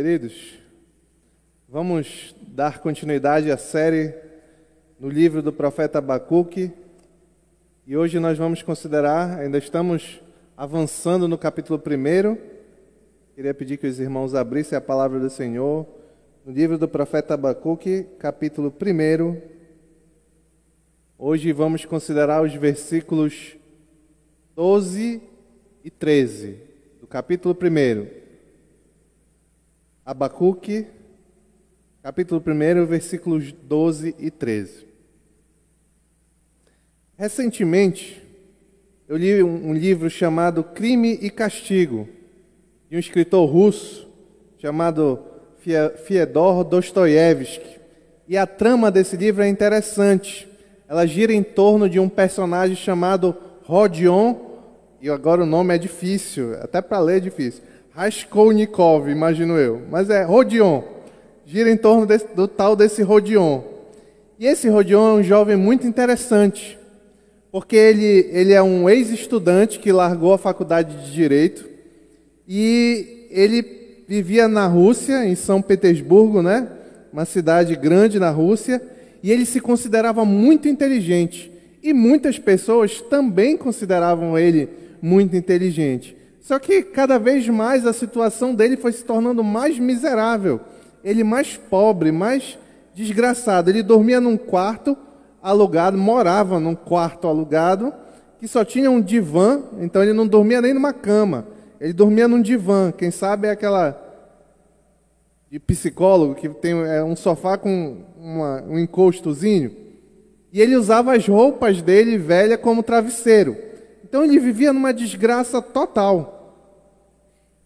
Queridos, vamos dar continuidade à série no livro do profeta Abacuque. E hoje nós vamos considerar, ainda estamos avançando no capítulo 1. Queria pedir que os irmãos abrissem a palavra do Senhor no livro do profeta Abacuque, capítulo 1. Hoje vamos considerar os versículos 12 e 13 do capítulo 1. Abacuque, capítulo 1, versículos 12 e 13. Recentemente, eu li um, livro chamado Crime e Castigo, de um escritor russo chamado Fyodor Dostoiévski. E a trama desse livro é interessante. Ela gira em torno de um personagem chamado Rodion, e agora o nome é difícil, até para ler é difícil. Raskolnikov, imagino eu. Mas é Rodion. Gira em torno desse, do tal desse Rodion. E esse Rodion é um jovem muito interessante, porque ele, ele é um ex-estudante que largou a faculdade de Direito e ele vivia na Rússia, em São Petersburgo, né? uma cidade grande na Rússia, e ele se considerava muito inteligente. E muitas pessoas também consideravam ele muito inteligente. Só que cada vez mais a situação dele foi se tornando mais miserável. Ele mais pobre, mais desgraçado. Ele dormia num quarto alugado, morava num quarto alugado, que só tinha um divã, então ele não dormia nem numa cama. Ele dormia num divã. Quem sabe é aquela de psicólogo que tem é, um sofá com uma, um encostozinho. E ele usava as roupas dele velha como travesseiro. Então ele vivia numa desgraça total.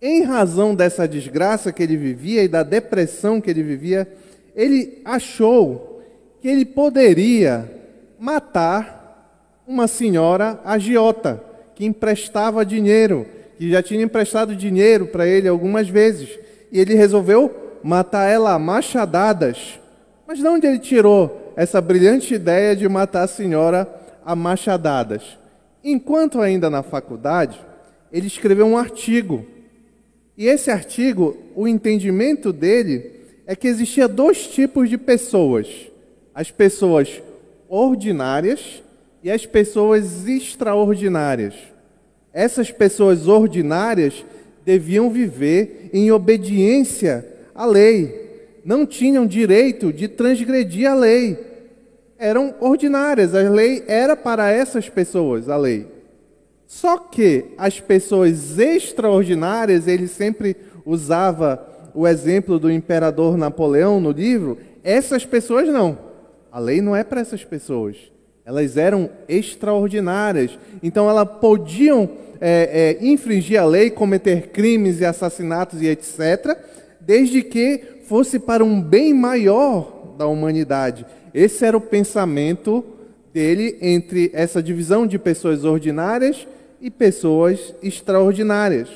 Em razão dessa desgraça que ele vivia e da depressão que ele vivia, ele achou que ele poderia matar uma senhora agiota que emprestava dinheiro, que já tinha emprestado dinheiro para ele algumas vezes, e ele resolveu matar ela a machadadas. Mas de onde ele tirou essa brilhante ideia de matar a senhora a machadadas? Enquanto ainda na faculdade, ele escreveu um artigo e esse artigo, o entendimento dele é que existia dois tipos de pessoas: as pessoas ordinárias e as pessoas extraordinárias. Essas pessoas ordinárias deviam viver em obediência à lei, não tinham direito de transgredir a lei. Eram ordinárias, a lei era para essas pessoas, a lei. Só que as pessoas extraordinárias, ele sempre usava o exemplo do imperador Napoleão no livro, essas pessoas não. A lei não é para essas pessoas. Elas eram extraordinárias. Então elas podiam é, é, infringir a lei, cometer crimes e assassinatos e etc., desde que fosse para um bem maior da humanidade. Esse era o pensamento dele entre essa divisão de pessoas ordinárias e pessoas extraordinárias.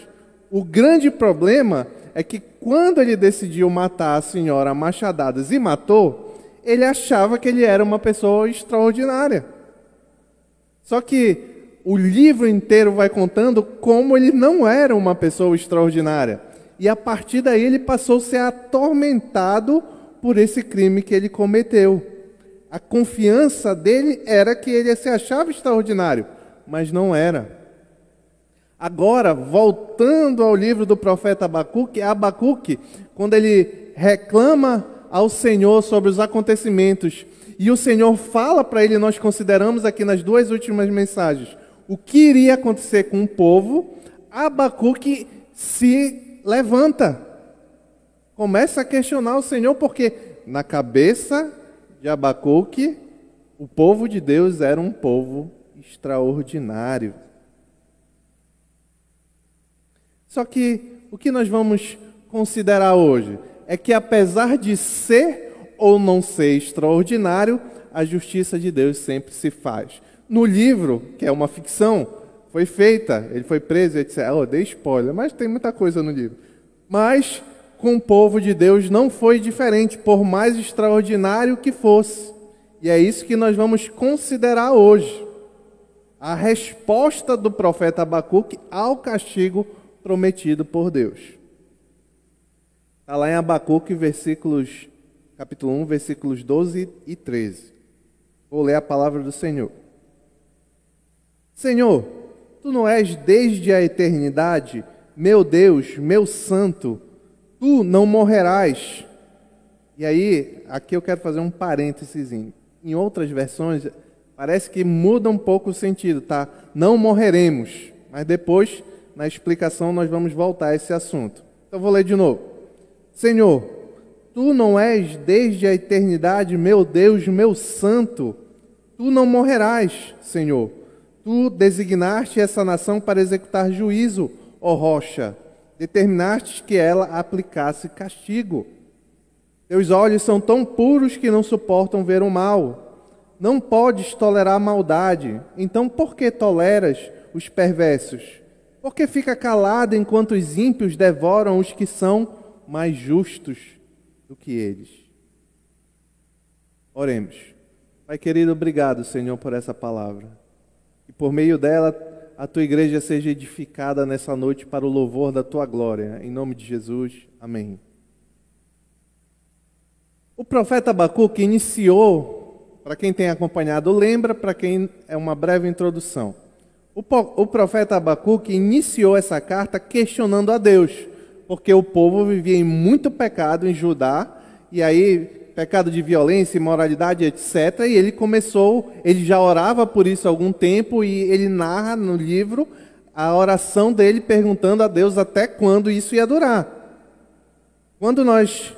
O grande problema é que quando ele decidiu matar a senhora machadadas e matou, ele achava que ele era uma pessoa extraordinária. Só que o livro inteiro vai contando como ele não era uma pessoa extraordinária. E a partir daí ele passou a ser atormentado por esse crime que ele cometeu. A confiança dele era que ele se achava extraordinário, mas não era. Agora, voltando ao livro do profeta Abacuque, Abacuque, quando ele reclama ao Senhor sobre os acontecimentos, e o Senhor fala para ele, nós consideramos aqui nas duas últimas mensagens, o que iria acontecer com o povo, Abacuque se levanta, começa a questionar o Senhor, porque na cabeça de Abacuque, o povo de Deus era um povo extraordinário. Só que o que nós vamos considerar hoje é que, apesar de ser ou não ser extraordinário, a justiça de Deus sempre se faz. No livro, que é uma ficção, foi feita, ele foi preso, etc. Oh, dei spoiler, mas tem muita coisa no livro. Mas com o povo de Deus não foi diferente, por mais extraordinário que fosse. E é isso que nós vamos considerar hoje. A resposta do profeta Abacuque ao castigo prometido por Deus. Está lá em Abacuque, versículos, capítulo 1, versículos 12 e 13. Vou ler a palavra do Senhor. Senhor, tu não és desde a eternidade, meu Deus, meu santo, tu não morrerás. E aí, aqui eu quero fazer um parênteses. Em outras versões, parece que muda um pouco o sentido, tá? Não morreremos. Mas depois, na explicação, nós vamos voltar a esse assunto. Então, vou ler de novo. Senhor, tu não és desde a eternidade, meu Deus, meu santo. Tu não morrerás, Senhor. Tu designaste essa nação para executar juízo, ó rocha. Determinaste que ela aplicasse castigo. Teus olhos são tão puros que não suportam ver o mal. Não podes tolerar a maldade. Então por que toleras os perversos? Por que fica calado enquanto os ímpios devoram os que são mais justos do que eles. Oremos. Pai querido, obrigado, Senhor, por essa palavra. E por meio dela, a tua igreja seja edificada nessa noite para o louvor da tua glória. Em nome de Jesus. Amém. O profeta Abacuque iniciou, para quem tem acompanhado, lembra, para quem é uma breve introdução. O, profeta Abacuque iniciou essa carta questionando a Deus porque o povo vivia em muito pecado em Judá, e aí pecado de violência, imoralidade, etc. E ele começou, ele já orava por isso há algum tempo, e ele narra no livro a oração dele perguntando a Deus até quando isso ia durar. Quando nós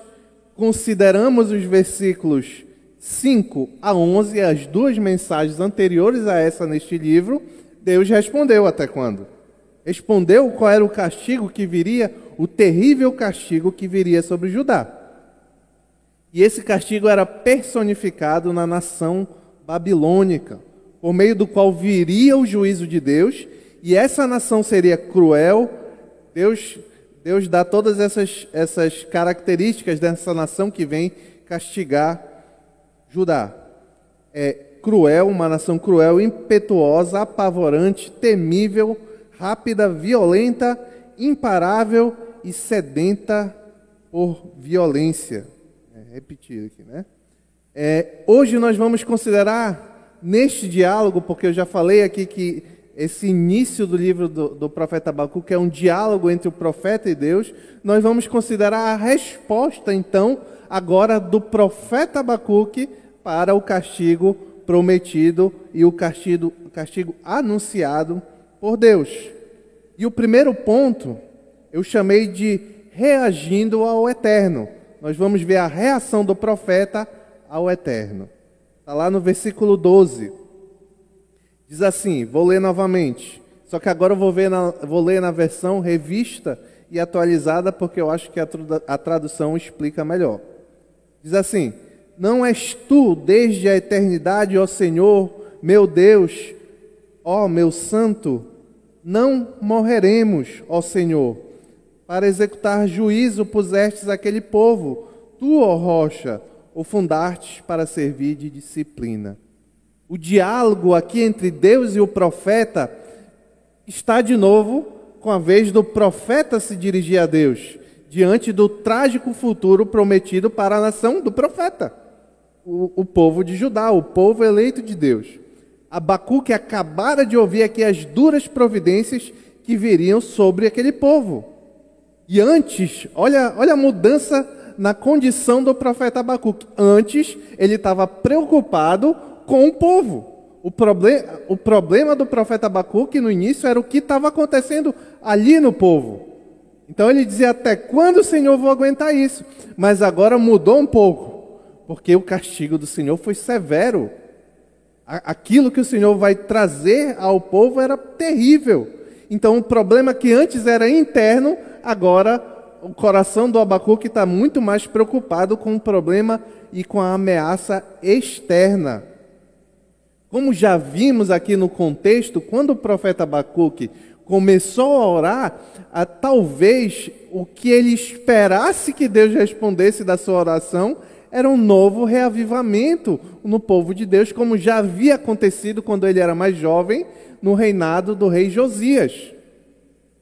consideramos os versículos 5 a 11, as duas mensagens anteriores a essa neste livro, Deus respondeu até quando? Respondeu qual era o castigo que viria, o terrível castigo que viria sobre Judá. E esse castigo era personificado na nação babilônica, por meio do qual viria o juízo de Deus, e essa nação seria cruel. Deus, Deus dá todas essas, essas características dessa nação que vem castigar Judá. É cruel, uma nação cruel, impetuosa, apavorante, temível, rápida, violenta, imparável e sedenta por violência. É, repetir aqui, né? É, hoje nós vamos considerar neste diálogo, porque eu já falei aqui que esse início do livro do, do profeta Abacuque é um diálogo entre o profeta e Deus, nós vamos considerar a resposta, então, agora do profeta Abacuque para o castigo prometido e o castigo, castigo anunciado por Deus. E o primeiro ponto eu chamei de reagindo ao eterno. Nós vamos ver a reação do profeta ao eterno. Está lá no versículo 12. Diz assim: vou ler novamente. Só que agora eu vou, ver na, vou ler na versão revista e atualizada, porque eu acho que a, a tradução explica melhor. Diz assim: Não és tu desde a eternidade, ó Senhor, meu Deus, ó meu santo, não morreremos, ó Senhor. Para executar juízo pusestes aquele povo, tu, ó rocha, o fundastes para servir de disciplina. O diálogo aqui entre Deus e o profeta está de novo com a vez do profeta se dirigir a Deus, diante do trágico futuro prometido para a nação do profeta, o, o povo de Judá, o povo eleito de Deus. Abacuque acabara de ouvir aqui as duras providências que viriam sobre aquele povo. E antes, olha, olha a mudança na condição do profeta Abacuque. Antes, ele estava preocupado com o povo. O, proble o problema do profeta Abacuque no início era o que estava acontecendo ali no povo. Então ele dizia: Até quando, Senhor, vou aguentar isso? Mas agora mudou um pouco, porque o castigo do Senhor foi severo aquilo que o Senhor vai trazer ao povo era terrível. Então, o problema que antes era interno, agora o coração do Abacuque está muito mais preocupado com o problema e com a ameaça externa. Como já vimos aqui no contexto, quando o profeta Abacuque começou a orar, a, talvez o que ele esperasse que Deus respondesse da sua oração era um novo reavivamento no povo de Deus, como já havia acontecido quando ele era mais jovem, no reinado do rei Josias.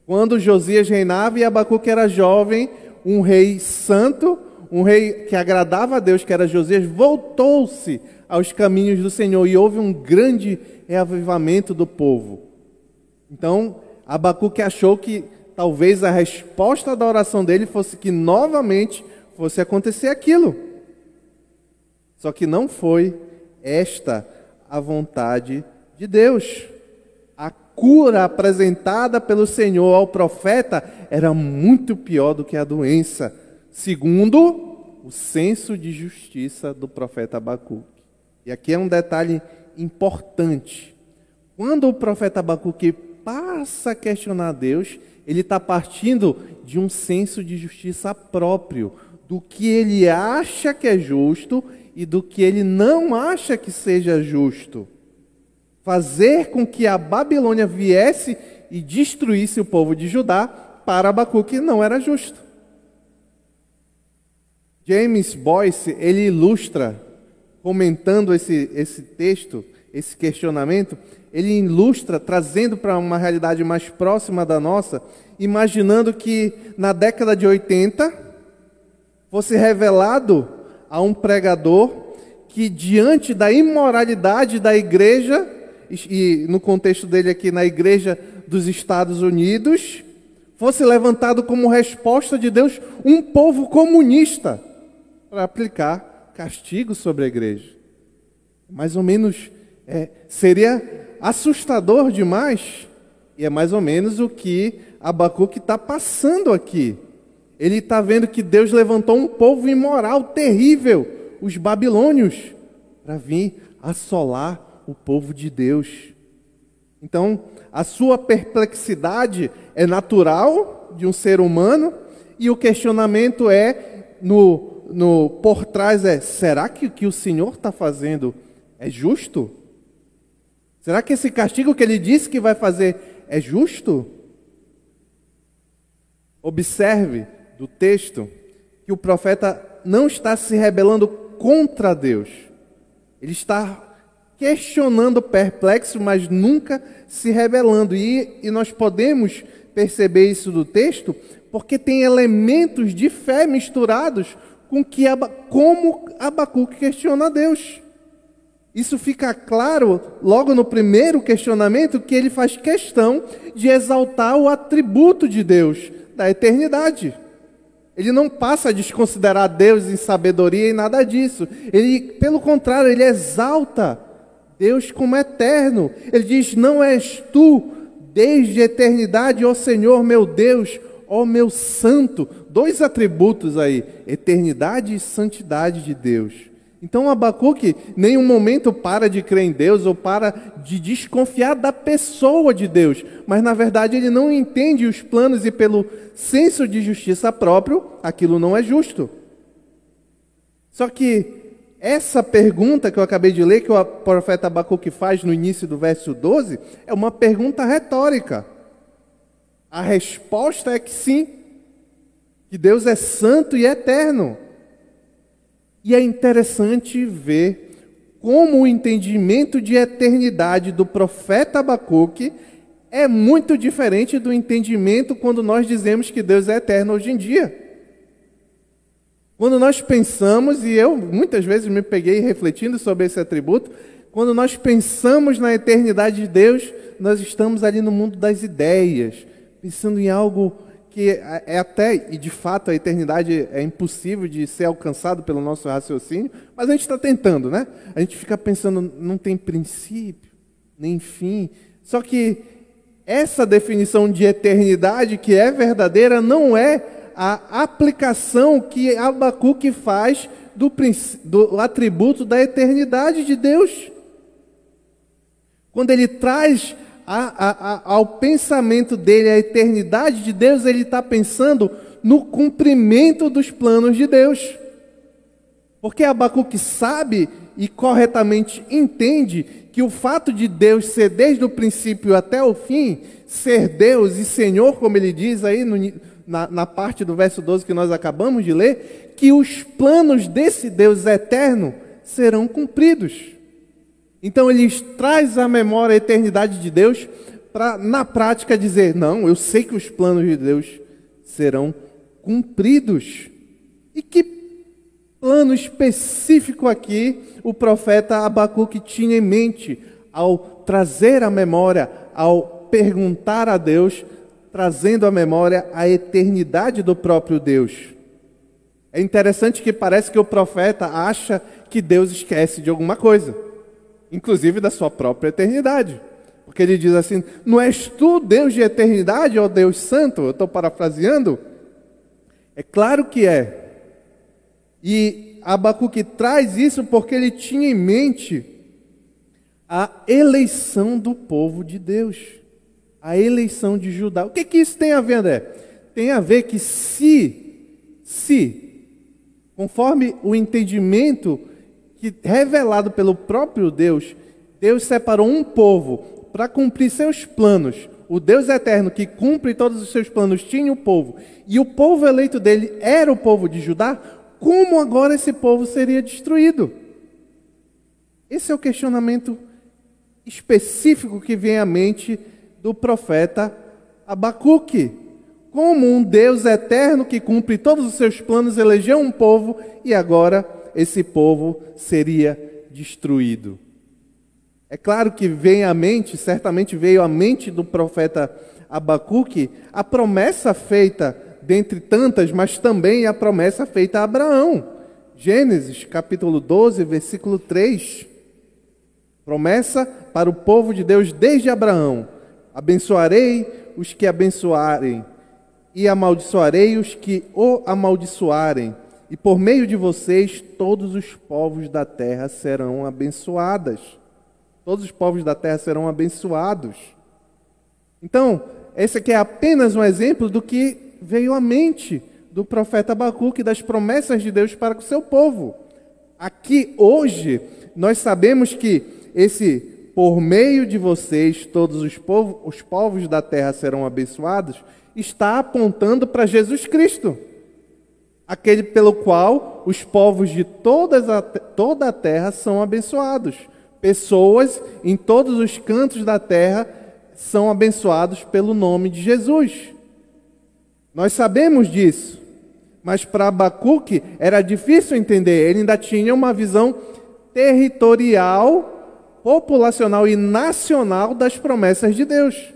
Quando Josias reinava e Abacuque era jovem, um rei santo, um rei que agradava a Deus, que era Josias, voltou-se aos caminhos do Senhor e houve um grande reavivamento do povo. Então, Abacuque achou que talvez a resposta da oração dele fosse que novamente fosse acontecer aquilo. Só que não foi esta a vontade de Deus. A cura apresentada pelo Senhor ao profeta era muito pior do que a doença, segundo o senso de justiça do profeta Abacuque. E aqui é um detalhe importante. Quando o profeta Abacuque passa a questionar Deus, ele está partindo de um senso de justiça próprio, do que ele acha que é justo e do que ele não acha que seja justo. Fazer com que a Babilônia viesse e destruísse o povo de Judá, para Abacuque não era justo. James Boyce, ele ilustra comentando esse, esse texto, esse questionamento, ele ilustra, trazendo para uma realidade mais próxima da nossa, imaginando que na década de 80 fosse revelado a um pregador que, diante da imoralidade da igreja, e no contexto dele aqui, na igreja dos Estados Unidos, fosse levantado como resposta de Deus um povo comunista para aplicar castigo sobre a igreja. Mais ou menos, é, seria assustador demais, e é mais ou menos o que Abacuque está passando aqui. Ele está vendo que Deus levantou um povo imoral, terrível, os babilônios, para vir assolar o povo de Deus. Então, a sua perplexidade é natural de um ser humano, e o questionamento é no no, por trás é: será que o que o Senhor está fazendo é justo? Será que esse castigo que ele disse que vai fazer é justo? Observe do texto que o profeta não está se rebelando contra Deus. Ele está questionando, perplexo, mas nunca se rebelando. E, e nós podemos perceber isso do texto porque tem elementos de fé misturados com que como Abacuque questiona Deus. Isso fica claro logo no primeiro questionamento que ele faz questão de exaltar o atributo de Deus, da eternidade. Ele não passa a desconsiderar Deus em sabedoria e nada disso. Ele, pelo contrário, ele exalta Deus como eterno. Ele diz: Não és tu, desde a eternidade, ó Senhor meu Deus, ó meu santo, dois atributos aí, eternidade e santidade de Deus. Então Abacuque nenhum momento para de crer em Deus ou para de desconfiar da pessoa de Deus, mas na verdade ele não entende os planos e pelo senso de justiça próprio, aquilo não é justo. Só que essa pergunta que eu acabei de ler, que o profeta Abacuque faz no início do verso 12, é uma pergunta retórica. A resposta é que sim, que Deus é santo e eterno. E é interessante ver como o entendimento de eternidade do profeta Abacuque é muito diferente do entendimento quando nós dizemos que Deus é eterno hoje em dia. Quando nós pensamos, e eu muitas vezes me peguei refletindo sobre esse atributo, quando nós pensamos na eternidade de Deus, nós estamos ali no mundo das ideias, pensando em algo que é, é até, e de fato a eternidade é impossível de ser alcançado pelo nosso raciocínio, mas a gente está tentando, né? A gente fica pensando, não tem princípio, nem fim. Só que essa definição de eternidade que é verdadeira não é a aplicação que Abacuque faz do, do atributo da eternidade de Deus. Quando ele traz a, a, ao pensamento dele, a eternidade de Deus, ele está pensando no cumprimento dos planos de Deus. Porque Abacuque sabe e corretamente entende que o fato de Deus ser desde o princípio até o fim, ser Deus e Senhor, como ele diz aí no, na, na parte do verso 12 que nós acabamos de ler, que os planos desse Deus eterno serão cumpridos. Então ele traz à memória a eternidade de Deus para, na prática, dizer: não, eu sei que os planos de Deus serão cumpridos. E que plano específico aqui o profeta Abacuque tinha em mente ao trazer à memória, ao perguntar a Deus, trazendo à memória a eternidade do próprio Deus. É interessante que parece que o profeta acha que Deus esquece de alguma coisa, inclusive da sua própria eternidade. Porque ele diz assim: Não és tu Deus de eternidade, ó Deus Santo? Eu estou parafraseando. É claro que é. E Abacuque traz isso porque ele tinha em mente a eleição do povo de Deus, a eleição de Judá. O que, que isso tem a ver, André? Tem a ver que se, se, conforme o entendimento que revelado pelo próprio Deus, Deus separou um povo para cumprir seus planos. O Deus eterno que cumpre todos os seus planos tinha o povo, e o povo eleito dele era o povo de Judá, como agora esse povo seria destruído? Esse é o questionamento específico que vem à mente do profeta Abacuque. Como um Deus eterno que cumpre todos os seus planos elegeu um povo e agora esse povo seria destruído. É claro que vem à mente, certamente veio à mente do profeta Abacuque, a promessa feita, dentre tantas, mas também a promessa feita a Abraão. Gênesis capítulo 12, versículo 3. Promessa para o povo de Deus desde Abraão: Abençoarei os que abençoarem, e amaldiçoarei os que o amaldiçoarem, e por meio de vocês todos os povos da terra serão abençoadas. Todos os povos da terra serão abençoados. Então, esse aqui é apenas um exemplo do que veio à mente do profeta Abacuque, das promessas de Deus para o seu povo. Aqui hoje, nós sabemos que esse, por meio de vocês, todos os povos, os povos da terra serão abençoados, está apontando para Jesus Cristo, aquele pelo qual os povos de todas a, toda a terra são abençoados. Pessoas em todos os cantos da terra são abençoados pelo nome de Jesus. Nós sabemos disso, mas para Abacuque era difícil entender. Ele ainda tinha uma visão territorial, populacional e nacional das promessas de Deus.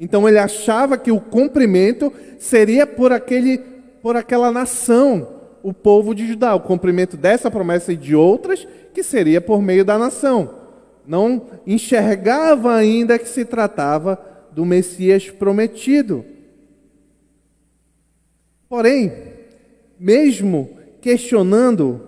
Então ele achava que o cumprimento seria por aquele por aquela nação, o povo de Judá, o cumprimento dessa promessa e de outras que seria por meio da nação. Não enxergava ainda que se tratava do Messias prometido. Porém, mesmo questionando,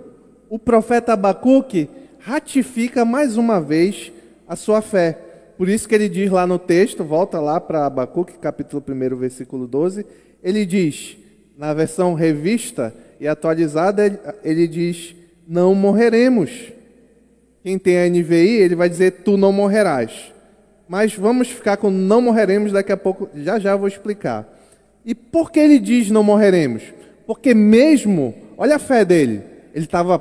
o profeta Abacuque ratifica mais uma vez a sua fé. Por isso que ele diz lá no texto, volta lá para Abacuque, capítulo 1, versículo 12, ele diz, na versão revista e atualizada, ele diz: Não morreremos. Quem tem a NVI, ele vai dizer: Tu não morrerás. Mas vamos ficar com não morreremos daqui a pouco, já já vou explicar. E por que ele diz não morreremos? Porque mesmo, olha a fé dele, ele estava,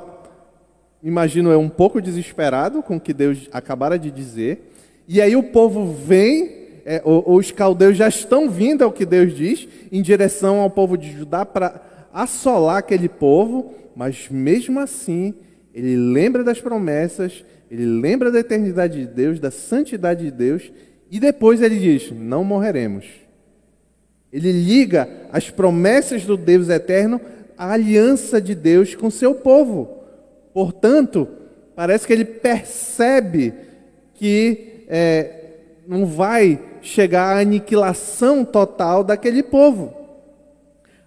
imagino eu, um pouco desesperado com o que Deus acabara de dizer, e aí o povo vem, é, os caldeus já estão vindo ao que Deus diz, em direção ao povo de Judá para assolar aquele povo, mas mesmo assim ele lembra das promessas, ele lembra da eternidade de Deus, da santidade de Deus, e depois ele diz: Não morreremos. Ele liga as promessas do Deus eterno à aliança de Deus com seu povo. Portanto, parece que ele percebe que é, não vai chegar à aniquilação total daquele povo.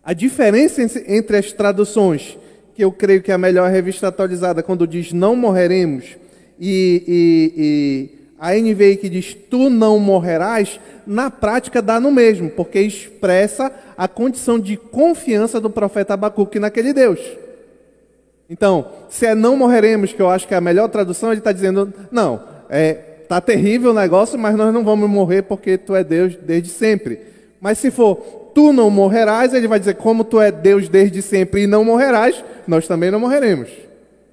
A diferença entre as traduções que eu creio que é a melhor revista atualizada, quando diz não morreremos, e, e, e a NVI que diz tu não morrerás, na prática dá no mesmo, porque expressa a condição de confiança do profeta Abacuque naquele Deus. Então, se é não morreremos, que eu acho que é a melhor tradução, ele está dizendo, não, é, tá terrível o negócio, mas nós não vamos morrer porque tu é Deus desde sempre. Mas se for tu não morrerás, ele vai dizer, como tu é Deus desde sempre e não morrerás, nós também não morreremos.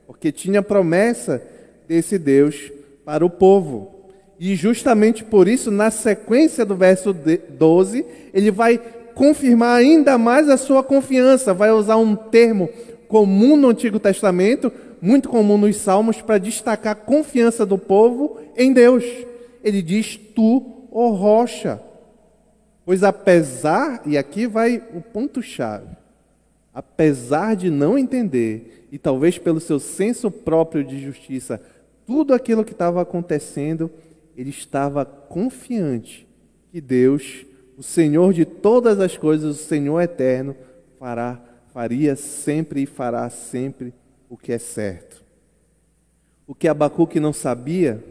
Porque tinha promessa desse Deus para o povo. E justamente por isso, na sequência do verso 12, ele vai confirmar ainda mais a sua confiança. Vai usar um termo comum no Antigo Testamento, muito comum nos Salmos, para destacar a confiança do povo em Deus. Ele diz: Tu, ó rocha. Pois apesar, e aqui vai o ponto-chave, apesar de não entender, e talvez pelo seu senso próprio de justiça, tudo aquilo que estava acontecendo, ele estava confiante que Deus, o Senhor de todas as coisas, o Senhor eterno, fará, faria sempre e fará sempre o que é certo. O que Abacuque não sabia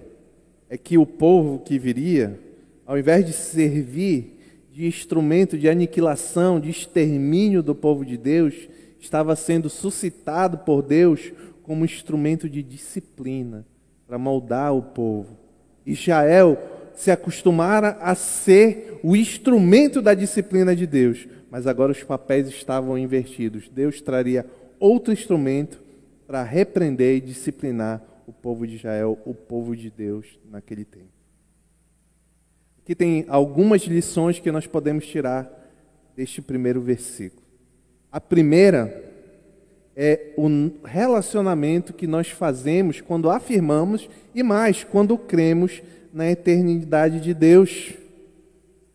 é que o povo que viria, ao invés de servir de instrumento de aniquilação, de extermínio do povo de Deus, estava sendo suscitado por Deus como instrumento de disciplina para moldar o povo. Israel se acostumara a ser o instrumento da disciplina de Deus, mas agora os papéis estavam invertidos. Deus traria outro instrumento para repreender e disciplinar o povo de Israel, o povo de Deus naquele tempo que tem algumas lições que nós podemos tirar deste primeiro versículo. A primeira é o relacionamento que nós fazemos quando afirmamos e mais quando cremos na eternidade de Deus.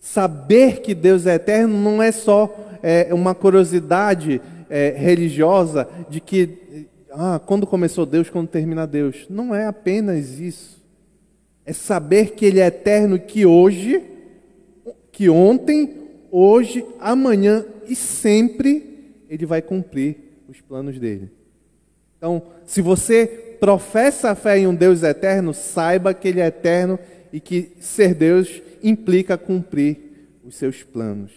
Saber que Deus é eterno não é só é, uma curiosidade é, religiosa de que ah, quando começou Deus, quando termina Deus. Não é apenas isso é saber que Ele é eterno, que hoje, que ontem, hoje, amanhã e sempre Ele vai cumprir os planos dele. Então, se você professa a fé em um Deus eterno, saiba que Ele é eterno e que ser Deus implica cumprir os seus planos.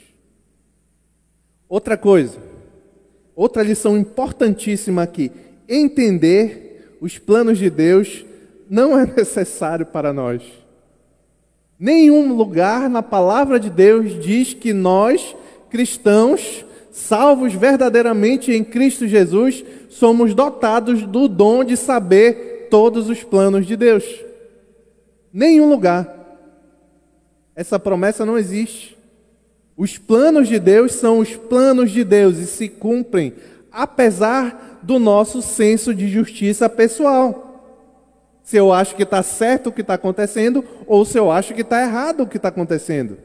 Outra coisa, outra lição importantíssima aqui: entender os planos de Deus não é necessário para nós. Nenhum lugar na palavra de Deus diz que nós, cristãos, salvos verdadeiramente em Cristo Jesus, somos dotados do dom de saber todos os planos de Deus. Nenhum lugar. Essa promessa não existe. Os planos de Deus são os planos de Deus e se cumprem, apesar do nosso senso de justiça pessoal se eu acho que está certo o que está acontecendo ou se eu acho que está errado o que está acontecendo.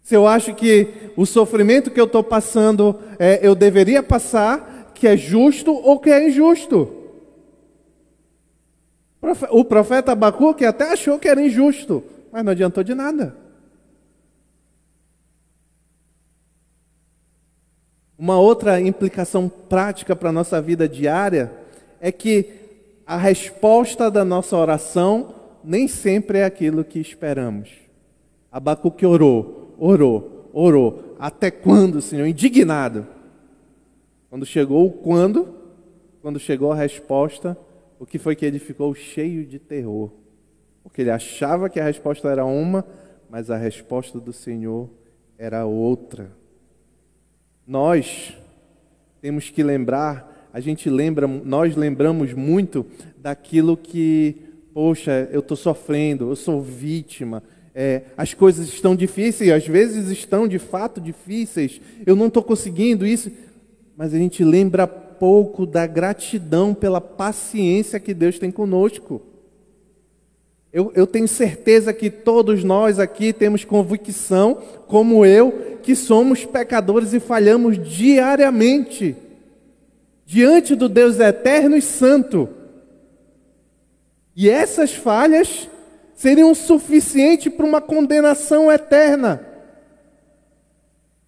Se eu acho que o sofrimento que eu estou passando é, eu deveria passar, que é justo ou que é injusto. O profeta Abacuque até achou que era injusto, mas não adiantou de nada. Uma outra implicação prática para a nossa vida diária é que a resposta da nossa oração nem sempre é aquilo que esperamos. Abacuque orou, orou, orou. Até quando, Senhor? Indignado. Quando chegou o quando, quando chegou a resposta, o que foi que ele ficou cheio de terror? Porque ele achava que a resposta era uma, mas a resposta do Senhor era outra. Nós temos que lembrar a gente lembra, nós lembramos muito daquilo que, poxa, eu estou sofrendo, eu sou vítima, é, as coisas estão difíceis, às vezes estão de fato difíceis, eu não estou conseguindo isso, mas a gente lembra pouco da gratidão pela paciência que Deus tem conosco. Eu, eu, tenho certeza que todos nós aqui temos convicção, como eu, que somos pecadores e falhamos diariamente diante do Deus eterno e santo. E essas falhas seriam suficientes para uma condenação eterna.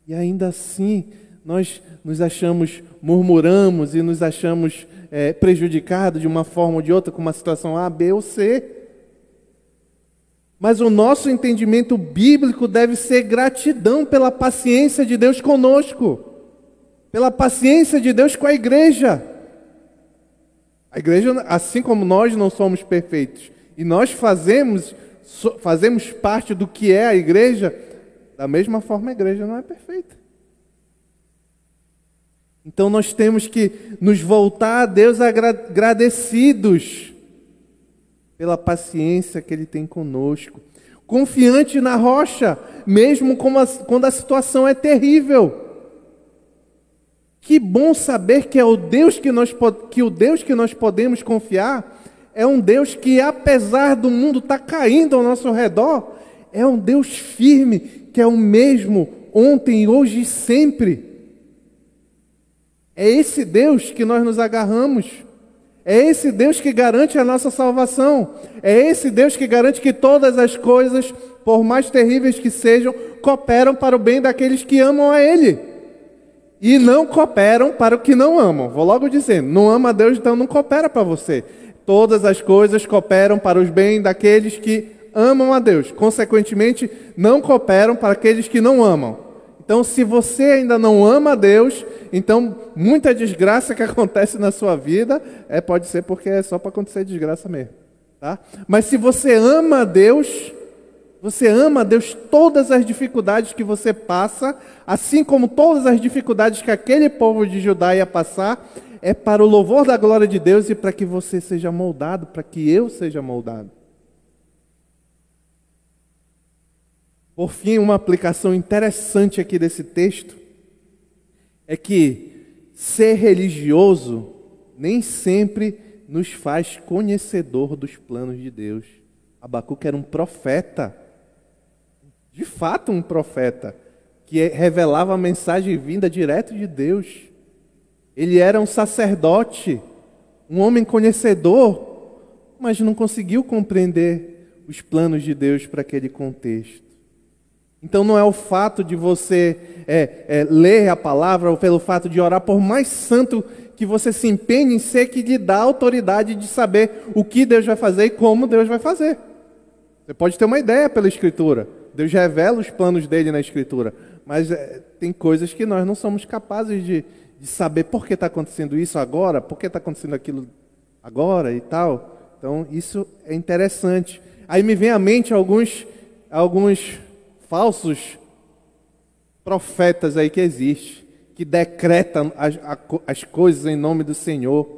E ainda assim, nós nos achamos, murmuramos e nos achamos é, prejudicados de uma forma ou de outra com uma situação A, B ou C. Mas o nosso entendimento bíblico deve ser gratidão pela paciência de Deus conosco pela paciência de Deus com a igreja. A igreja, assim como nós não somos perfeitos, e nós fazemos, fazemos parte do que é a igreja, da mesma forma a igreja não é perfeita. Então nós temos que nos voltar a Deus agradecidos pela paciência que Ele tem conosco. confiante na rocha, mesmo quando a situação é terrível. Que bom saber que é o Deus que nós que o Deus que nós podemos confiar é um Deus que apesar do mundo estar tá caindo ao nosso redor, é um Deus firme, que é o mesmo ontem, hoje e sempre. É esse Deus que nós nos agarramos. É esse Deus que garante a nossa salvação. É esse Deus que garante que todas as coisas, por mais terríveis que sejam, cooperam para o bem daqueles que amam a Ele. E não cooperam para o que não amam. Vou logo dizendo: não ama a Deus, então não coopera para você. Todas as coisas cooperam para os bem daqueles que amam a Deus. Consequentemente, não cooperam para aqueles que não amam. Então, se você ainda não ama a Deus, então muita desgraça que acontece na sua vida é pode ser porque é só para acontecer desgraça mesmo, tá? Mas se você ama a Deus, você ama a Deus todas as dificuldades que você passa, assim como todas as dificuldades que aquele povo de Judá ia passar, é para o louvor da glória de Deus e para que você seja moldado, para que eu seja moldado. Por fim, uma aplicação interessante aqui desse texto é que ser religioso nem sempre nos faz conhecedor dos planos de Deus. Abacuque era um profeta, de fato um profeta, que revelava a mensagem vinda direto de Deus. Ele era um sacerdote, um homem conhecedor, mas não conseguiu compreender os planos de Deus para aquele contexto. Então não é o fato de você é, é, ler a palavra ou pelo fato de orar, por mais santo que você se empenhe em ser, que lhe dá autoridade de saber o que Deus vai fazer e como Deus vai fazer. Você pode ter uma ideia pela Escritura. Deus revela os planos dele na Escritura. Mas é, tem coisas que nós não somos capazes de, de saber por que está acontecendo isso agora, por que está acontecendo aquilo agora e tal. Então isso é interessante. Aí me vem à mente alguns, alguns falsos profetas aí que existem, que decretam as, as coisas em nome do Senhor,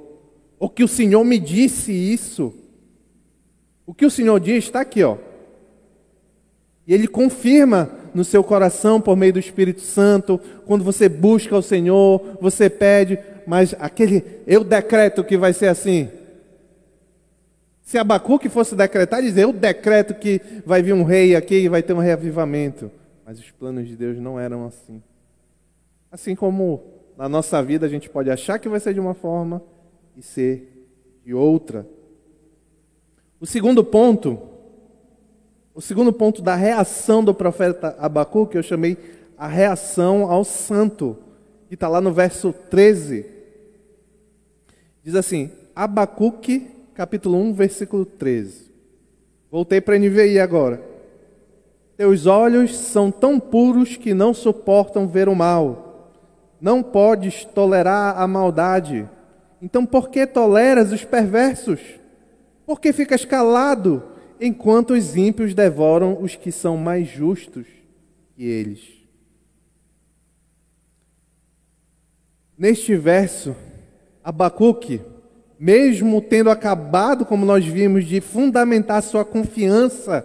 ou que o Senhor me disse isso. O que o Senhor diz está aqui, ó. E ele confirma no seu coração por meio do Espírito Santo, quando você busca o Senhor, você pede, mas aquele eu decreto que vai ser assim. Se Abacuque fosse decretar, dizer, eu decreto que vai vir um rei aqui e vai ter um reavivamento. Mas os planos de Deus não eram assim. Assim como na nossa vida a gente pode achar que vai ser de uma forma e ser de outra. O segundo ponto, o segundo ponto da reação do profeta Abacuque, eu chamei a reação ao santo, que está lá no verso 13. Diz assim: Abacuque capítulo 1, versículo 13. Voltei para a NVI agora. Teus olhos são tão puros que não suportam ver o mal. Não podes tolerar a maldade. Então por que toleras os perversos? Por que ficas calado enquanto os ímpios devoram os que são mais justos que eles? Neste verso, Abacuque mesmo tendo acabado, como nós vimos, de fundamentar sua confiança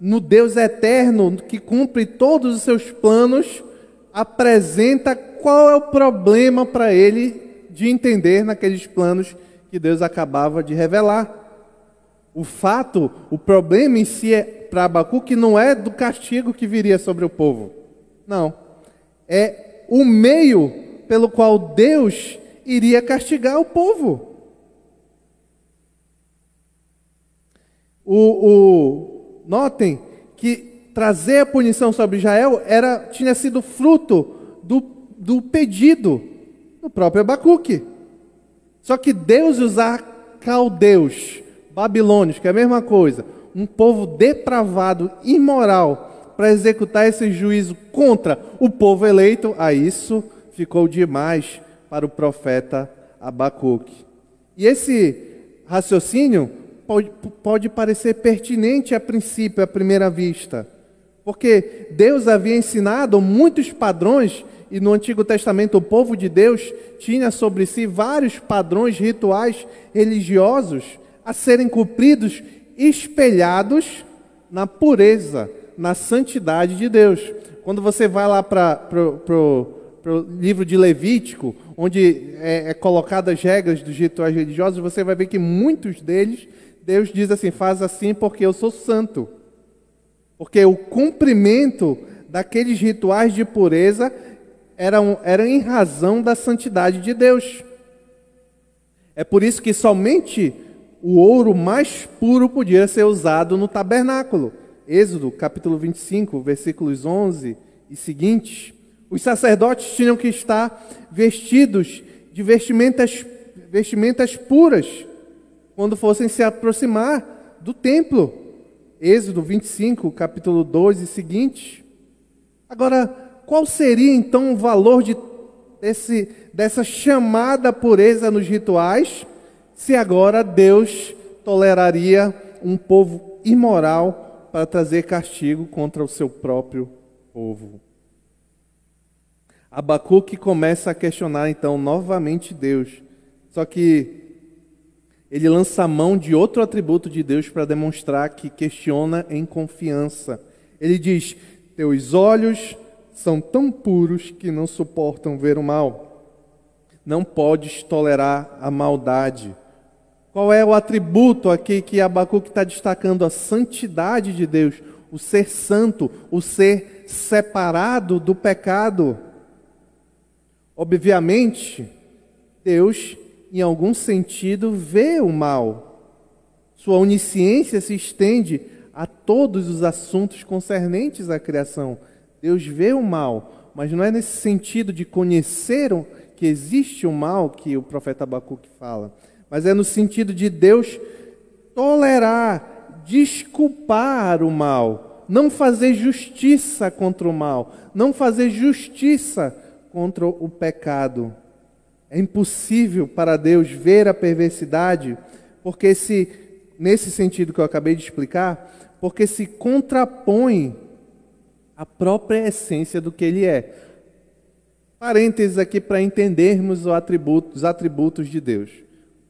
no Deus eterno, que cumpre todos os seus planos, apresenta qual é o problema para ele de entender naqueles planos que Deus acabava de revelar. O fato, o problema em si é, para Abacuque não é do castigo que viria sobre o povo. Não. É o meio pelo qual Deus iria castigar o povo. O, o, notem que trazer a punição sobre Israel era, tinha sido fruto do, do pedido do próprio Abacuque. Só que Deus usar caldeus, babilônios, que é a mesma coisa, um povo depravado, imoral, para executar esse juízo contra o povo eleito, a isso ficou demais para o profeta Abacuque. E esse raciocínio pode, pode parecer pertinente a princípio, à primeira vista, porque Deus havia ensinado muitos padrões, e no Antigo Testamento o povo de Deus tinha sobre si vários padrões rituais religiosos a serem cumpridos, espelhados na pureza, na santidade de Deus. Quando você vai lá para o livro de Levítico, onde é, é colocado as regras dos rituais religiosos, você vai ver que muitos deles, Deus diz assim: faz assim porque eu sou santo. Porque o cumprimento daqueles rituais de pureza era, era em razão da santidade de Deus. É por isso que somente o ouro mais puro podia ser usado no tabernáculo. Êxodo, capítulo 25, versículos 11 e seguintes. Os sacerdotes tinham que estar vestidos de vestimentas, vestimentas puras quando fossem se aproximar do templo. Êxodo 25, capítulo 2 e seguintes. Agora, qual seria então o valor de desse, dessa chamada pureza nos rituais, se agora Deus toleraria um povo imoral para trazer castigo contra o seu próprio povo? Abacuque começa a questionar então novamente Deus. Só que ele lança a mão de outro atributo de Deus para demonstrar que questiona em confiança. Ele diz: Teus olhos são tão puros que não suportam ver o mal. Não podes tolerar a maldade. Qual é o atributo aqui que Abacuque está destacando? A santidade de Deus, o ser santo, o ser separado do pecado. Obviamente, Deus, em algum sentido, vê o mal. Sua onisciência se estende a todos os assuntos concernentes à criação. Deus vê o mal, mas não é nesse sentido de conhecer que existe o mal que o profeta Abacuque fala, mas é no sentido de Deus tolerar, desculpar o mal, não fazer justiça contra o mal, não fazer justiça contra o pecado. É impossível para Deus ver a perversidade, porque se nesse sentido que eu acabei de explicar, porque se contrapõe a própria essência do que ele é. Parênteses aqui para entendermos atributo, os atributos de Deus.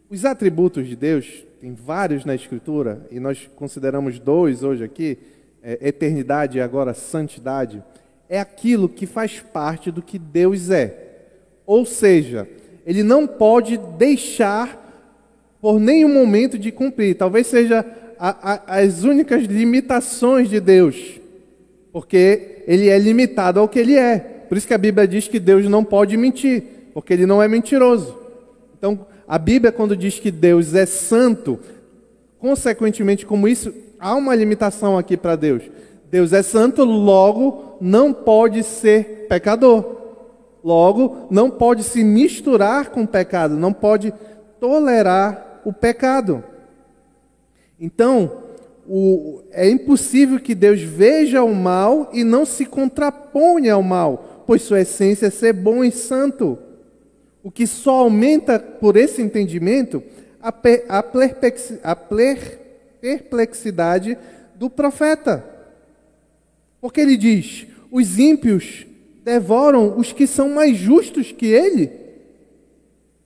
Os atributos de Deus, tem vários na Escritura, e nós consideramos dois hoje aqui: é, eternidade e agora santidade. É aquilo que faz parte do que Deus é. Ou seja, ele não pode deixar por nenhum momento de cumprir. Talvez seja a, a, as únicas limitações de Deus porque ele é limitado ao que ele é. Por isso que a Bíblia diz que Deus não pode mentir, porque ele não é mentiroso. Então, a Bíblia, quando diz que Deus é santo, consequentemente, como isso, há uma limitação aqui para Deus. Deus é santo, logo não pode ser pecador. Logo, não pode se misturar com o pecado, não pode tolerar o pecado. Então, o, é impossível que Deus veja o mal e não se contraponha ao mal, pois sua essência é ser bom e santo. O que só aumenta por esse entendimento a, a, a perplexidade do profeta. Porque ele diz: os ímpios devoram os que são mais justos que ele.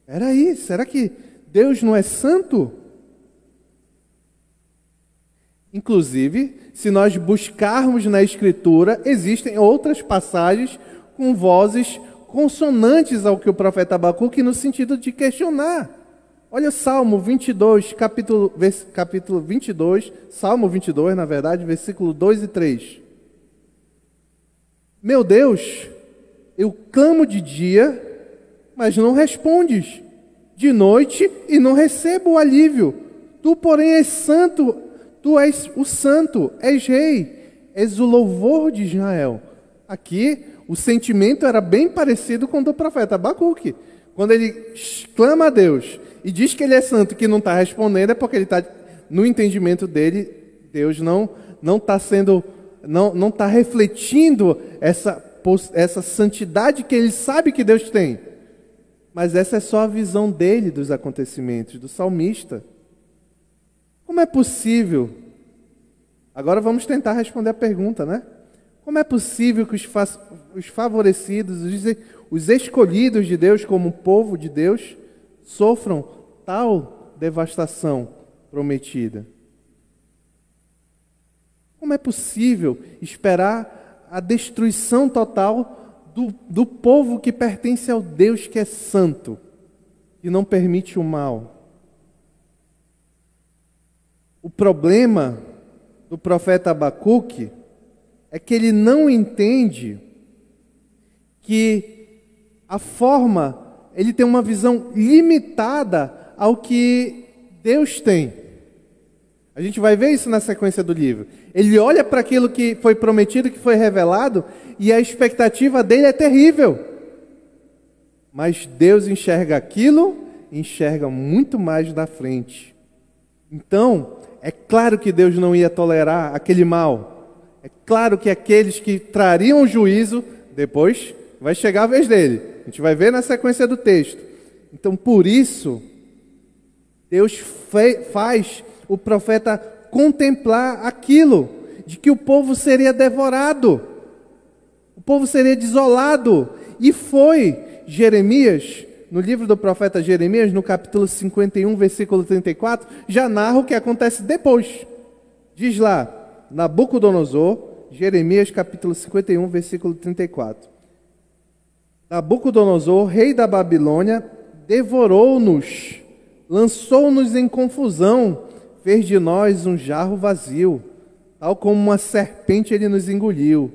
Peraí, será que Deus não é santo? Inclusive, se nós buscarmos na Escritura, existem outras passagens com vozes consonantes ao que o profeta Abacuque, no sentido de questionar. Olha Salmo 22, capítulo, capítulo 22, Salmo 22, na verdade, versículo 2 e 3. Meu Deus, eu clamo de dia, mas não respondes, de noite e não recebo o alívio. Tu, porém, és santo Tu és o santo, és rei, és o louvor de Israel. Aqui, o sentimento era bem parecido com o do profeta Abacuque. Quando ele clama a Deus e diz que ele é santo, que não está respondendo, é porque ele está, no entendimento dele, Deus não não está sendo, não não está refletindo essa essa santidade que ele sabe que Deus tem. Mas essa é só a visão dele dos acontecimentos, do salmista. Como é possível? Agora vamos tentar responder a pergunta, né? Como é possível que os, os favorecidos, os, os escolhidos de Deus como povo de Deus, sofram tal devastação prometida? Como é possível esperar a destruição total do, do povo que pertence ao Deus que é santo e não permite o mal? O problema do profeta Abacuque é que ele não entende que a forma, ele tem uma visão limitada ao que Deus tem. A gente vai ver isso na sequência do livro. Ele olha para aquilo que foi prometido, que foi revelado, e a expectativa dele é terrível. Mas Deus enxerga aquilo, enxerga muito mais da frente. Então, é claro que Deus não ia tolerar aquele mal. É claro que aqueles que trariam juízo, depois vai chegar a vez dele. A gente vai ver na sequência do texto. Então, por isso, Deus faz o profeta contemplar aquilo, de que o povo seria devorado, o povo seria desolado. E foi Jeremias, no livro do profeta Jeremias, no capítulo 51, versículo 34, já narra o que acontece depois. Diz lá, Nabucodonosor, Jeremias capítulo 51, versículo 34. Nabucodonosor, rei da Babilônia, devorou-nos, lançou-nos em confusão, fez de nós um jarro vazio, tal como uma serpente ele nos engoliu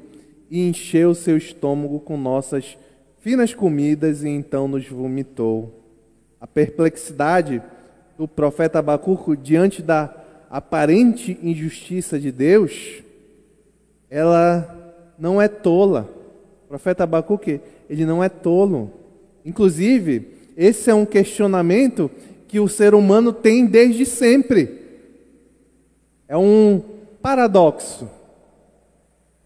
e encheu seu estômago com nossas finas comidas e então nos vomitou. A perplexidade do profeta Abacuco diante da aparente injustiça de Deus, ela não é tola. O profeta Abacuque, ele não é tolo. Inclusive, esse é um questionamento que o ser humano tem desde sempre. É um paradoxo.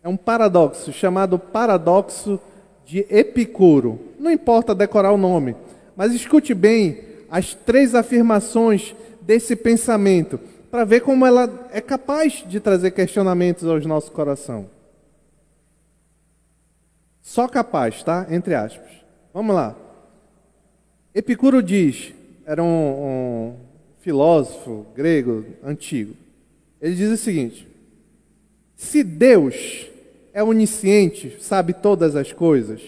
É um paradoxo chamado paradoxo de Epicuro. Não importa decorar o nome, mas escute bem as três afirmações desse pensamento para ver como ela é capaz de trazer questionamentos aos nossos coração. Só capaz, tá? Entre aspas. Vamos lá. Epicuro diz, era um, um filósofo grego antigo. Ele diz o seguinte: se Deus é onisciente, sabe todas as coisas,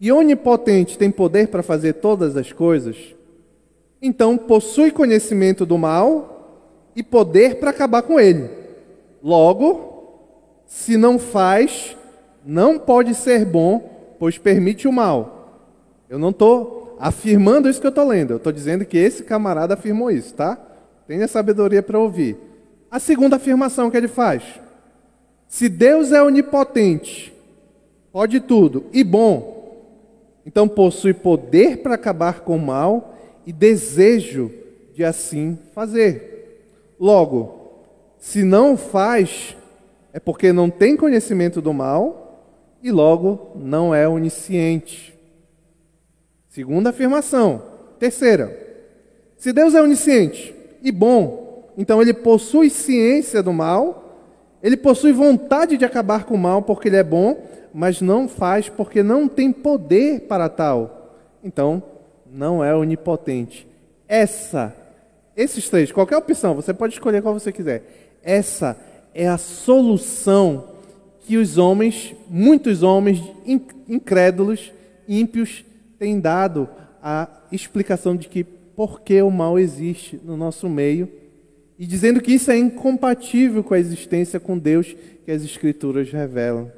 e onipotente tem poder para fazer todas as coisas, então possui conhecimento do mal e poder para acabar com ele. Logo, se não faz, não pode ser bom, pois permite o mal. Eu não estou afirmando isso que eu estou lendo, eu estou dizendo que esse camarada afirmou isso, tá? Tenha sabedoria para ouvir. A segunda afirmação que ele faz: se Deus é onipotente, pode tudo e bom, então possui poder para acabar com o mal e desejo de assim fazer. Logo, se não faz, é porque não tem conhecimento do mal e logo não é onisciente. Segunda afirmação. Terceira, se Deus é onisciente e bom, então ele possui ciência do mal, ele possui vontade de acabar com o mal porque ele é bom, mas não faz porque não tem poder para tal. Então, não é onipotente. Essa, esses três, qualquer opção, você pode escolher qual você quiser. Essa é a solução que os homens, muitos homens incrédulos, ímpios, têm dado a explicação de que por que o mal existe no nosso meio e dizendo que isso é incompatível com a existência com Deus que as Escrituras revelam.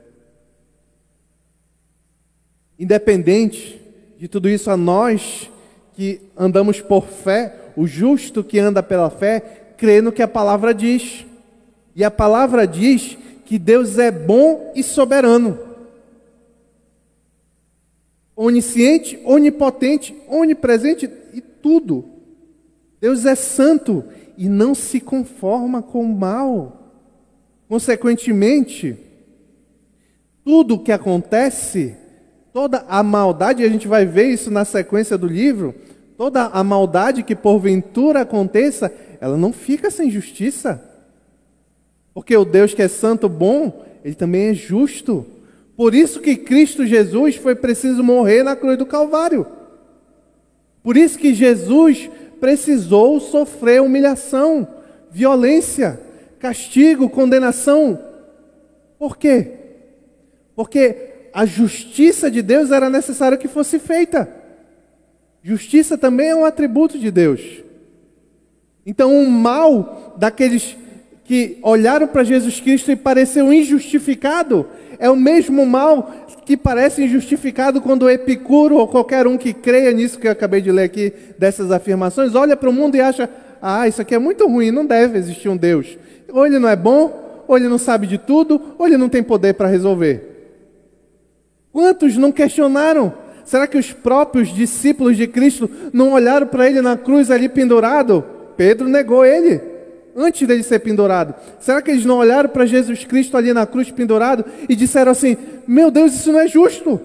Independente de tudo isso, a nós que andamos por fé, o justo que anda pela fé, crê no que a palavra diz. E a palavra diz que Deus é bom e soberano. Onisciente, onipotente, onipresente e tudo. Deus é santo e não se conforma com o mal. Consequentemente, tudo o que acontece, toda a maldade, a gente vai ver isso na sequência do livro, toda a maldade que porventura aconteça, ela não fica sem justiça. Porque o Deus que é santo, bom, ele também é justo. Por isso que Cristo Jesus foi preciso morrer na cruz do Calvário. Por isso que Jesus precisou sofrer humilhação, violência, castigo, condenação Por quê? Porque a justiça de Deus era necessário que fosse feita. Justiça também é um atributo de Deus. Então, o mal daqueles que olharam para Jesus Cristo e pareceu injustificado é o mesmo mal que parece injustificado quando Epicuro ou qualquer um que creia nisso que eu acabei de ler aqui, dessas afirmações, olha para o mundo e acha: ah, isso aqui é muito ruim, não deve existir um Deus. Ou ele não é bom, ou ele não sabe de tudo, ou ele não tem poder para resolver. Quantos não questionaram? Será que os próprios discípulos de Cristo não olharam para ele na cruz ali pendurado? Pedro negou ele antes dele ser pendurado. Será que eles não olharam para Jesus Cristo ali na cruz pendurado e disseram assim: Meu Deus, isso não é justo?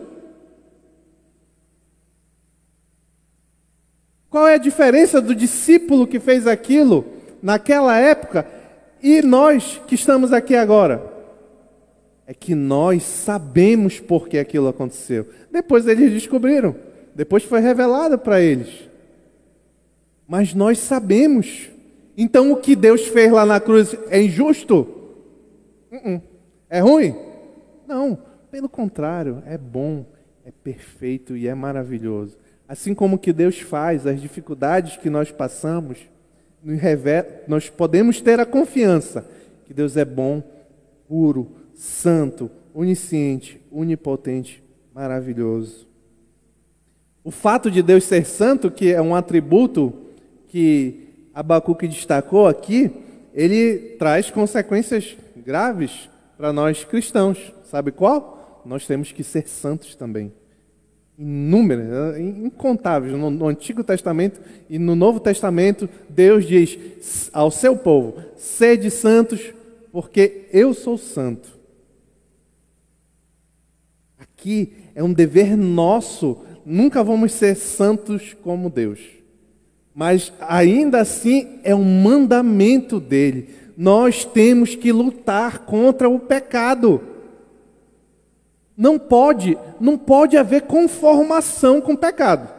Qual é a diferença do discípulo que fez aquilo naquela época e nós que estamos aqui agora? É que nós sabemos por que aquilo aconteceu. Depois eles descobriram, depois foi revelado para eles. Mas nós sabemos. Então o que Deus fez lá na cruz é injusto? Uh-uh. É ruim? Não, pelo contrário, é bom, é perfeito e é maravilhoso. Assim como que Deus faz, as dificuldades que nós passamos, nós podemos ter a confiança que Deus é bom, puro, santo, onisciente, onipotente, maravilhoso. O fato de Deus ser santo, que é um atributo que Abacuque destacou aqui, ele traz consequências graves para nós cristãos. Sabe qual? Nós temos que ser santos também. Inúmeras, incontáveis. No, Antigo Testamento e no Novo Testamento, Deus diz ao seu povo: sede santos, porque eu sou santo. Aqui é um dever nosso, nunca vamos ser santos como Deus mas ainda assim é um mandamento dele. Nós temos que lutar contra o pecado. Não pode, não pode haver conformação com o pecado.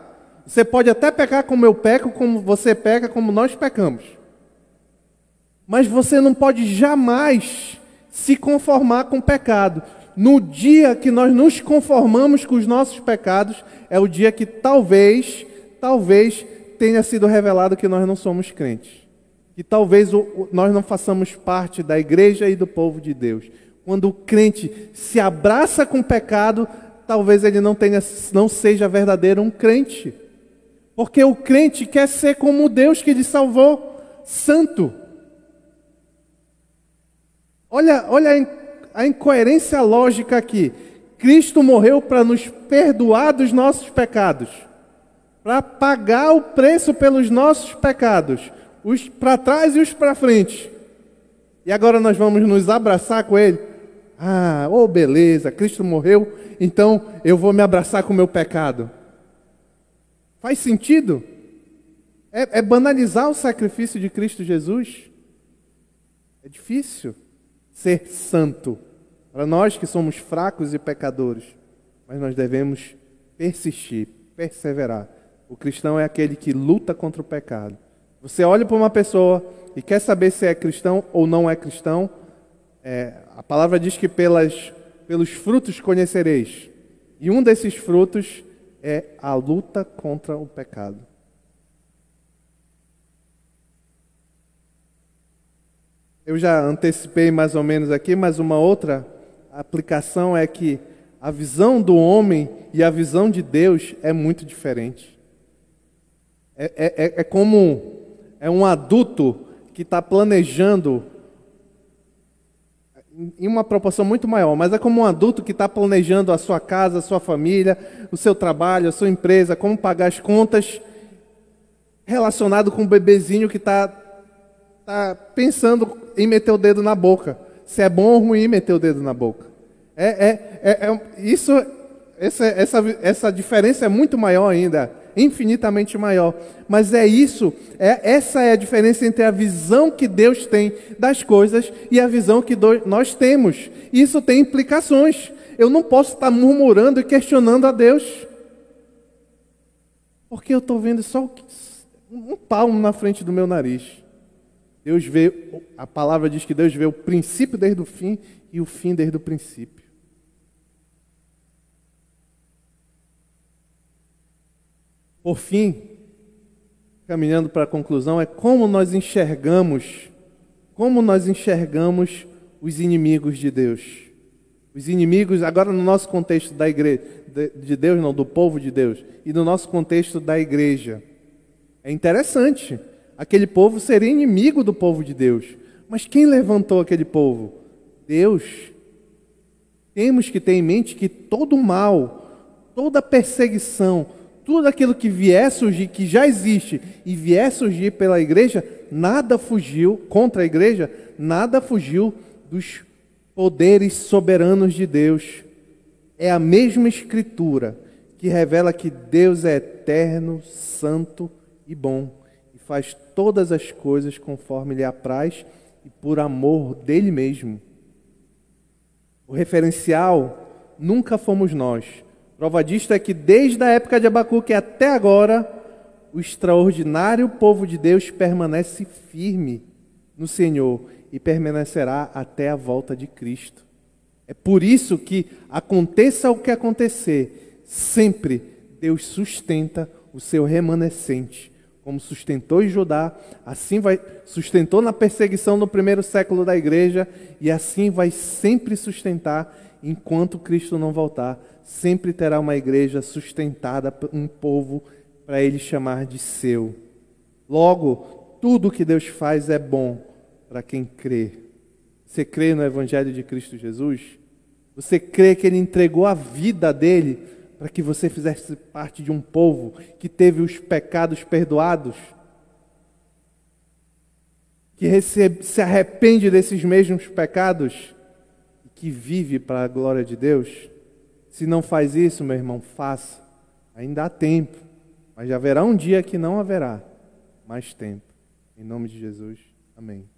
Você pode até pecar como eu peco, como você peca, como nós pecamos. Mas você não pode jamais se conformar com o pecado. No dia que nós nos conformamos com os nossos pecados, é o dia que talvez, talvez tenha sido revelado que nós não somos crentes. Que talvez nós não façamos parte da igreja e do povo de Deus. Quando o crente se abraça com o pecado, talvez ele não, tenha, não seja verdadeiro um crente. Porque o crente quer ser como Deus que lhe salvou, santo. Olha, olha a incoerência lógica aqui. Cristo morreu para nos perdoar dos nossos pecados para pagar o preço pelos nossos pecados, os para trás e os para frente. E agora nós vamos nos abraçar com Ele. Ah, oh beleza, Cristo morreu, então eu vou me abraçar com o meu pecado. Faz sentido? É, é banalizar o sacrifício de Cristo Jesus? É difícil ser santo para nós que somos fracos e pecadores, mas nós devemos persistir, perseverar o cristão é aquele que luta contra o pecado. Você olha para uma pessoa e quer saber se é cristão ou não é cristão. É, a palavra diz que pelas, pelos frutos conhecereis. E um desses frutos é a luta contra o pecado. Eu já antecipei mais ou menos aqui, mas uma outra aplicação é que a visão do homem e a visão de Deus é muito diferente. É, é, é, é como é um adulto que está planejando em uma proporção muito maior, mas é como um adulto que está planejando a sua casa, a sua família, o seu trabalho, a sua empresa, como pagar as contas, relacionado com o bebezinho que está tá pensando em meter o dedo na boca. Se é bom ou ruim meter o dedo na boca. É, é, é, é isso, essa, essa, essa diferença é muito maior ainda infinitamente maior. Mas é isso, é, essa é a diferença entre a visão que Deus tem das coisas e a visão que do, nós temos. Isso tem implicações. Eu não posso estar murmurando e questionando a Deus. Porque eu estou vendo só um palmo na frente do meu nariz. Deus vê, a palavra diz que Deus vê o princípio desde o fim e o fim desde o princípio. Por fim, caminhando para a conclusão, é como nós enxergamos, como nós enxergamos os inimigos de Deus. Os inimigos, agora no nosso contexto da igreja, de Deus, não, do povo de Deus, e no nosso contexto da igreja. É interessante. Aquele povo seria inimigo do povo de Deus. Mas quem levantou aquele povo? Deus. Temos que ter em mente que todo mal, toda perseguição, tudo aquilo que vier surgir, que já existe e vier surgir pela igreja, nada fugiu contra a igreja, nada fugiu dos poderes soberanos de Deus. É a mesma Escritura que revela que Deus é eterno, santo e bom e faz todas as coisas conforme lhe apraz e por amor dele mesmo. O referencial nunca fomos nós. Prova disto é que desde a época de Abacuque até agora, o extraordinário povo de Deus permanece firme no Senhor e permanecerá até a volta de Cristo. É por isso que, aconteça o que acontecer, sempre Deus sustenta o seu remanescente, como sustentou em Judá, assim vai sustentou na perseguição no primeiro século da igreja e assim vai sempre sustentar enquanto Cristo não voltar. Sempre terá uma igreja sustentada, um povo para ele chamar de seu. Logo, tudo que Deus faz é bom para quem crê. Você crê no Evangelho de Cristo Jesus? Você crê que Ele entregou a vida dele para que você fizesse parte de um povo que teve os pecados perdoados? Que se arrepende desses mesmos pecados que vive para a glória de Deus? Se não faz isso, meu irmão, faça. Ainda há tempo, mas já haverá um dia que não haverá mais tempo. Em nome de Jesus, amém.